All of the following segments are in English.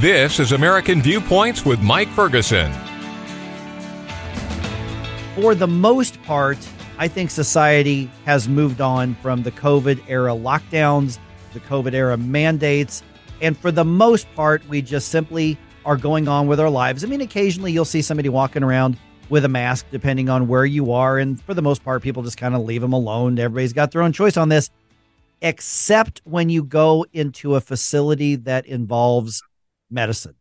This is American Viewpoints with Mike Ferguson. For the most part, I think society has moved on from the COVID era lockdowns, the COVID era mandates, and for the most part, we just simply are going on with our lives. I mean, occasionally you'll see somebody walking around with a mask, depending on where you are. And for the most part, people just kind of leave them alone. Everybody's got their own choice on this, except when you go into a facility that involves medicine.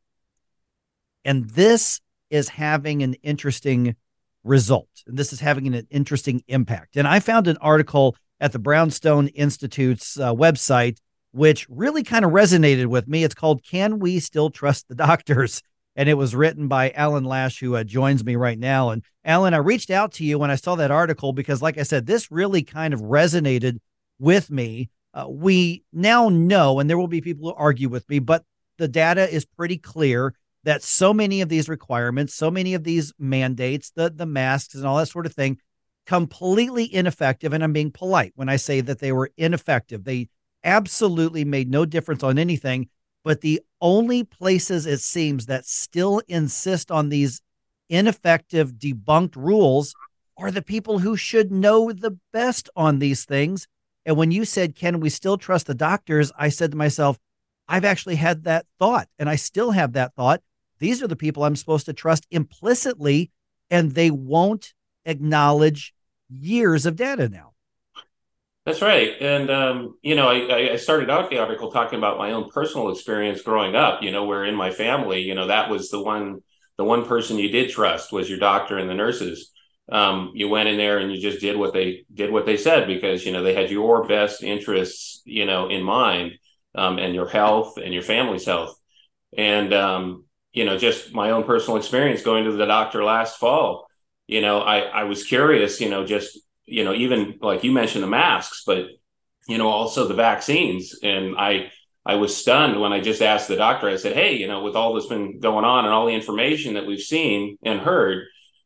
And this is having an interesting result. And this is having an interesting impact. And I found an article at the Brownstone Institute's uh, website, which really kind of resonated with me. It's called Can We Still Trust the Doctors? And it was written by Alan Lash, who uh, joins me right now. And Alan, I reached out to you when I saw that article because, like I said, this really kind of resonated with me. Uh, we now know, and there will be people who argue with me, but the data is pretty clear that so many of these requirements, so many of these mandates, the the masks and all that sort of thing, completely ineffective. And I'm being polite when I say that they were ineffective. They absolutely made no difference on anything. But the only places it seems that still insist on these ineffective, debunked rules are the people who should know the best on these things. And when you said, Can we still trust the doctors? I said to myself, I've actually had that thought, and I still have that thought these are the people I'm supposed to trust implicitly, and they won't acknowledge years of data now. That's right. And, um, you know, I, I started out the article talking about my own personal experience growing up, you know, where in my family, you know, that was the one, the one person you did trust was your doctor and the nurses. Um, you went in there and you just did what they did what they said because, you know, they had your best interests, you know, in mind um, and your health and your family's health. And, um, you know, just my own personal experience going to the doctor last fall, you know, I, I was curious, you know, just, you know, even like you mentioned the masks, but, you know, also the vaccines. And I, I was stunned when I just asked the doctor, I said, Hey, you know, with all this been going on and all the information that we've seen and heard,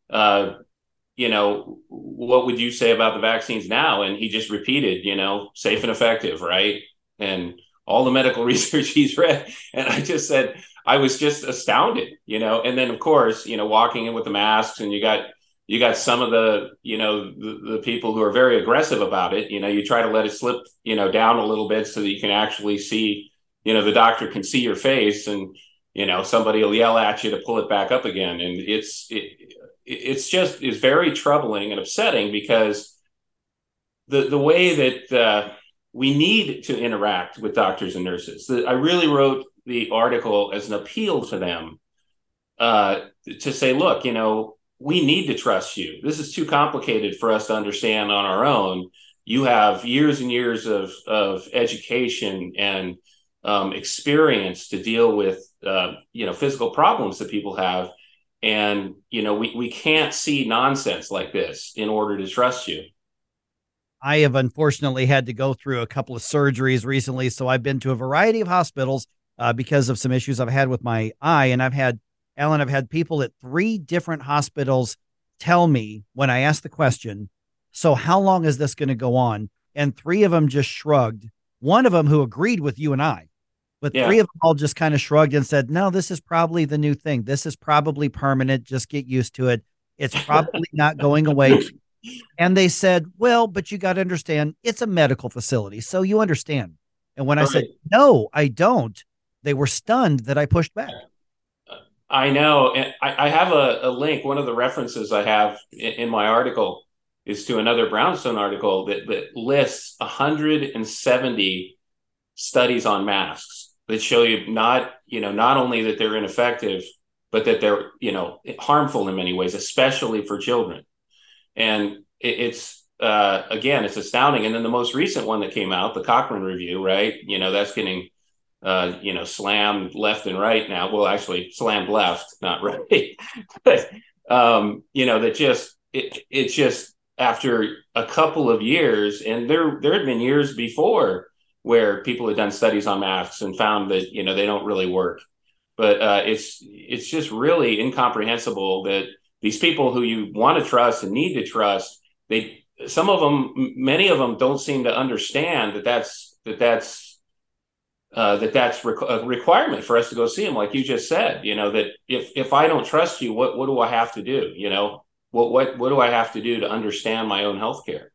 uh, you know, what would you say about the vaccines now? And he just repeated, you know, safe and effective, right? And all the medical research he's read. And I just said, I was just astounded, you know. And then of course, you know, walking in with the masks, and you got you got some of the you know the, the, people who are very aggressive about it. You know, you try to let it slip, you know, down a little bit so that you can actually see, you know, the doctor can see your face, and you know, somebody will yell at you to pull it back up again, and it's it, it's just is very troubling and upsetting because the the way that uh, we need to interact with doctors and nurses. I really wrote the article as an appeal to them uh, to say, look, you know, we need to trust you. This is too complicated for us to understand on our own. You have years and years of of education and um, experience to deal with, uh, you know, physical problems that people have, and you know, we we can't see nonsense like this in order to trust you. I have unfortunately had to go through a couple of surgeries recently, so I've been to a variety of hospitals uh, because of some issues I've had with my eye. And I've had, Alan, I've had people at three different hospitals tell me when I asked the question, So, how long is this going to go on? And three of them just shrugged. One of them who agreed with you and I, but yeah. three of them all just kind of shrugged and said, No, this is probably the new thing. This is probably permanent. Just get used to it. It's probably not going away. And they said, Well, but you got to understand, it's a medical facility. So you understand. And when I said, No, I don't, they were stunned that I pushed back. Uh, I know. And I, I have a, a, link. One of the references I have in, in, my article is to another Brownstone article that, that lists 170 studies on masks that show you not, you know, not only that they're ineffective, but that they're, you know, harmful in many ways, especially for children. And it, it's, uh, again, it's astounding. And then the most recent one that came out, the Cochrane review, right? You know, that's getting uh, you know, slammed left and right now. Well, actually, slammed left, not right. but um, you know, that just it, it's just after a couple of years, and there there had been years before where people had done studies on masks and found that you know they don't really work. But uh, it's it's just really incomprehensible that these people who you want to trust and need to trust, they some of them, many of them, don't seem to understand that that's that that's uh, that that's a requirement for us to go see him, like you just said. You know that if if I don't trust you, what what do I have to do? You know what what what do I have to do to understand my own health care?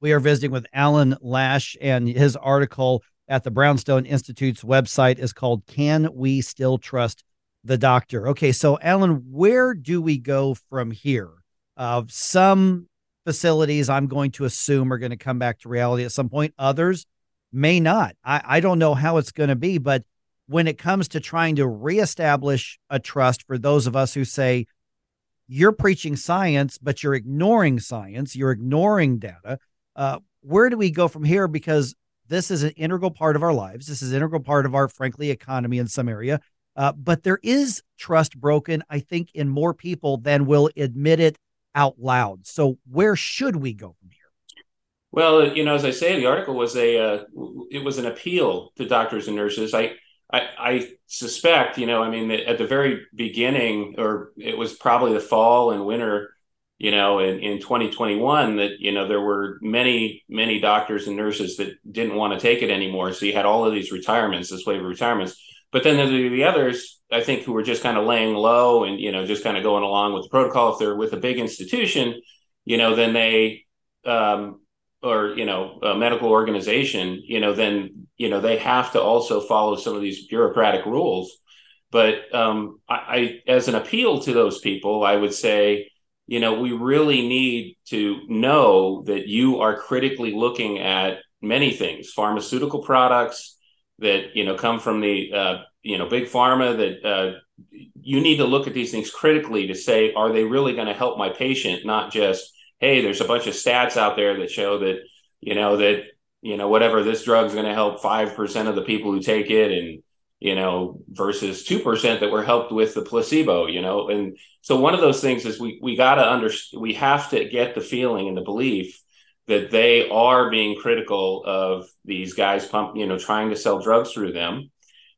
We are visiting with Alan Lash, and his article at the Brownstone Institute's website is called "Can We Still Trust the Doctor?" Okay, so Alan, where do we go from here? Uh, some facilities, I'm going to assume, are going to come back to reality at some point. Others may not. I, I don't know how it's going to be, but when it comes to trying to reestablish a trust for those of us who say you're preaching science, but you're ignoring science, you're ignoring data, uh, where do we go from here? Because this is an integral part of our lives. This is an integral part of our, frankly, economy in some area. Uh, but there is trust broken, I think, in more people than will admit it out loud. So where should we go from here? Well, you know, as I say, the article was a uh, it was an appeal to doctors and nurses. I, I, I suspect, you know, I mean, at the very beginning, or it was probably the fall and winter, you know, in, in 2021, that you know there were many many doctors and nurses that didn't want to take it anymore. So you had all of these retirements, this wave of retirements. But then there the others, I think, who were just kind of laying low and you know just kind of going along with the protocol. If they're with a big institution, you know, then they um, or you know a medical organization you know then you know they have to also follow some of these bureaucratic rules but um, I, I, as an appeal to those people i would say you know we really need to know that you are critically looking at many things pharmaceutical products that you know come from the uh, you know big pharma that uh, you need to look at these things critically to say are they really going to help my patient not just hey, there's a bunch of stats out there that show that, you know, that, you know, whatever this drug is going to help 5% of the people who take it and, you know, versus 2% that were helped with the placebo, you know? And so one of those things is we, we got to understand, we have to get the feeling and the belief that they are being critical of these guys pump, you know, trying to sell drugs through them.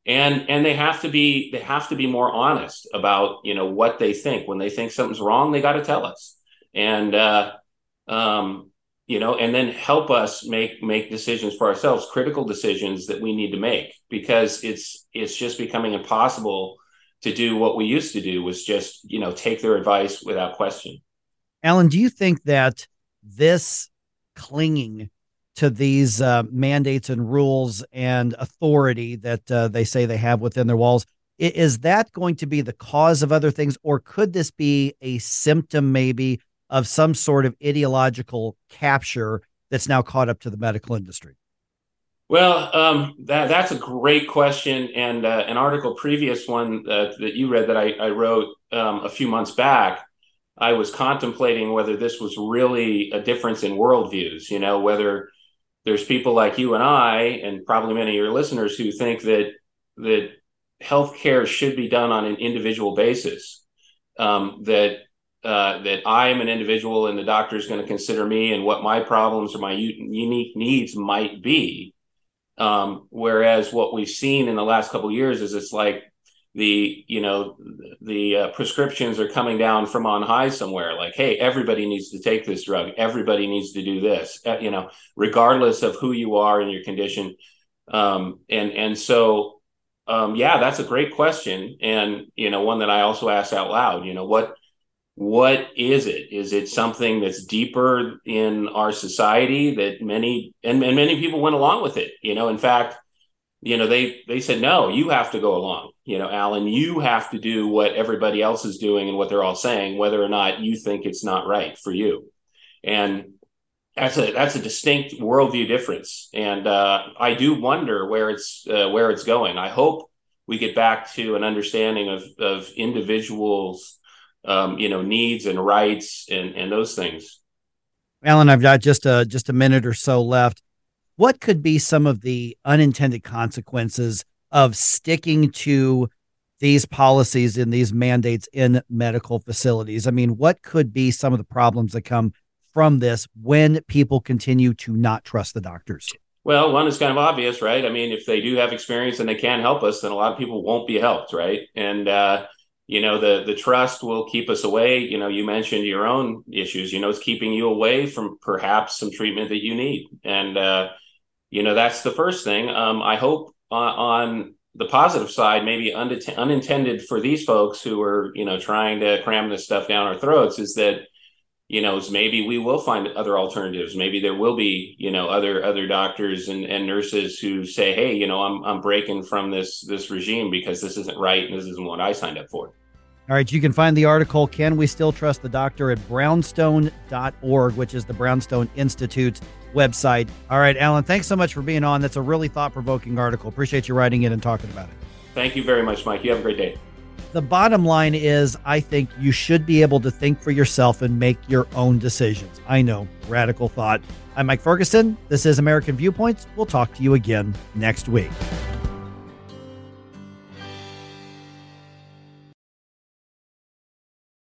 And, and they have to be, they have to be more honest about, you know, what they think when they think something's wrong, they got to tell us and uh, um, you know, and then help us make make decisions for ourselves, critical decisions that we need to make, because it's it's just becoming impossible to do what we used to do was just you know take their advice without question. Alan, do you think that this clinging to these uh, mandates and rules and authority that uh, they say they have within their walls is that going to be the cause of other things or could this be a symptom maybe of some sort of ideological capture that's now caught up to the medical industry? Well, um, that that's a great question, and uh, an article previous one uh, that you read that I, I wrote um, a few months back. I was contemplating whether this was really a difference in worldviews. You know, whether there's people like you and I, and probably many of your listeners, who think that that healthcare should be done on an individual basis. Um, that uh, that I am an individual and the doctor is going to consider me and what my problems or my u- unique needs might be. Um, whereas what we've seen in the last couple years is it's like the you know the uh, prescriptions are coming down from on high somewhere like hey everybody needs to take this drug everybody needs to do this uh, you know regardless of who you are and your condition um, and and so um, yeah that's a great question and you know one that i also ask out loud you know what what is it? Is it something that's deeper in our society that many and, and many people went along with it? You know, in fact, you know, they they said, no, you have to go along. You know, Alan, you have to do what everybody else is doing and what they're all saying, whether or not you think it's not right for you. And that's a that's a distinct worldview difference. And uh, I do wonder where it's uh, where it's going. I hope we get back to an understanding of of individuals um, you know, needs and rights and and those things. Alan, I've got just a just a minute or so left. What could be some of the unintended consequences of sticking to these policies and these mandates in medical facilities? I mean, what could be some of the problems that come from this when people continue to not trust the doctors? Well, one is kind of obvious, right? I mean, if they do have experience and they can help us, then a lot of people won't be helped, right? And uh, you know the the trust will keep us away you know you mentioned your own issues you know it's keeping you away from perhaps some treatment that you need and uh, you know that's the first thing um, i hope on, on the positive side, maybe unintended for these folks who are, you know, trying to cram this stuff down our throats is that, you know, maybe we will find other alternatives. Maybe there will be, you know, other other doctors and, and nurses who say, hey, you know, I'm I'm breaking from this this regime because this isn't right and this isn't what I signed up for. All right, you can find the article, Can We Still Trust the Doctor, at brownstone.org, which is the Brownstone Institute's website. All right, Alan, thanks so much for being on. That's a really thought provoking article. Appreciate you writing it and talking about it. Thank you very much, Mike. You have a great day. The bottom line is, I think you should be able to think for yourself and make your own decisions. I know, radical thought. I'm Mike Ferguson. This is American Viewpoints. We'll talk to you again next week.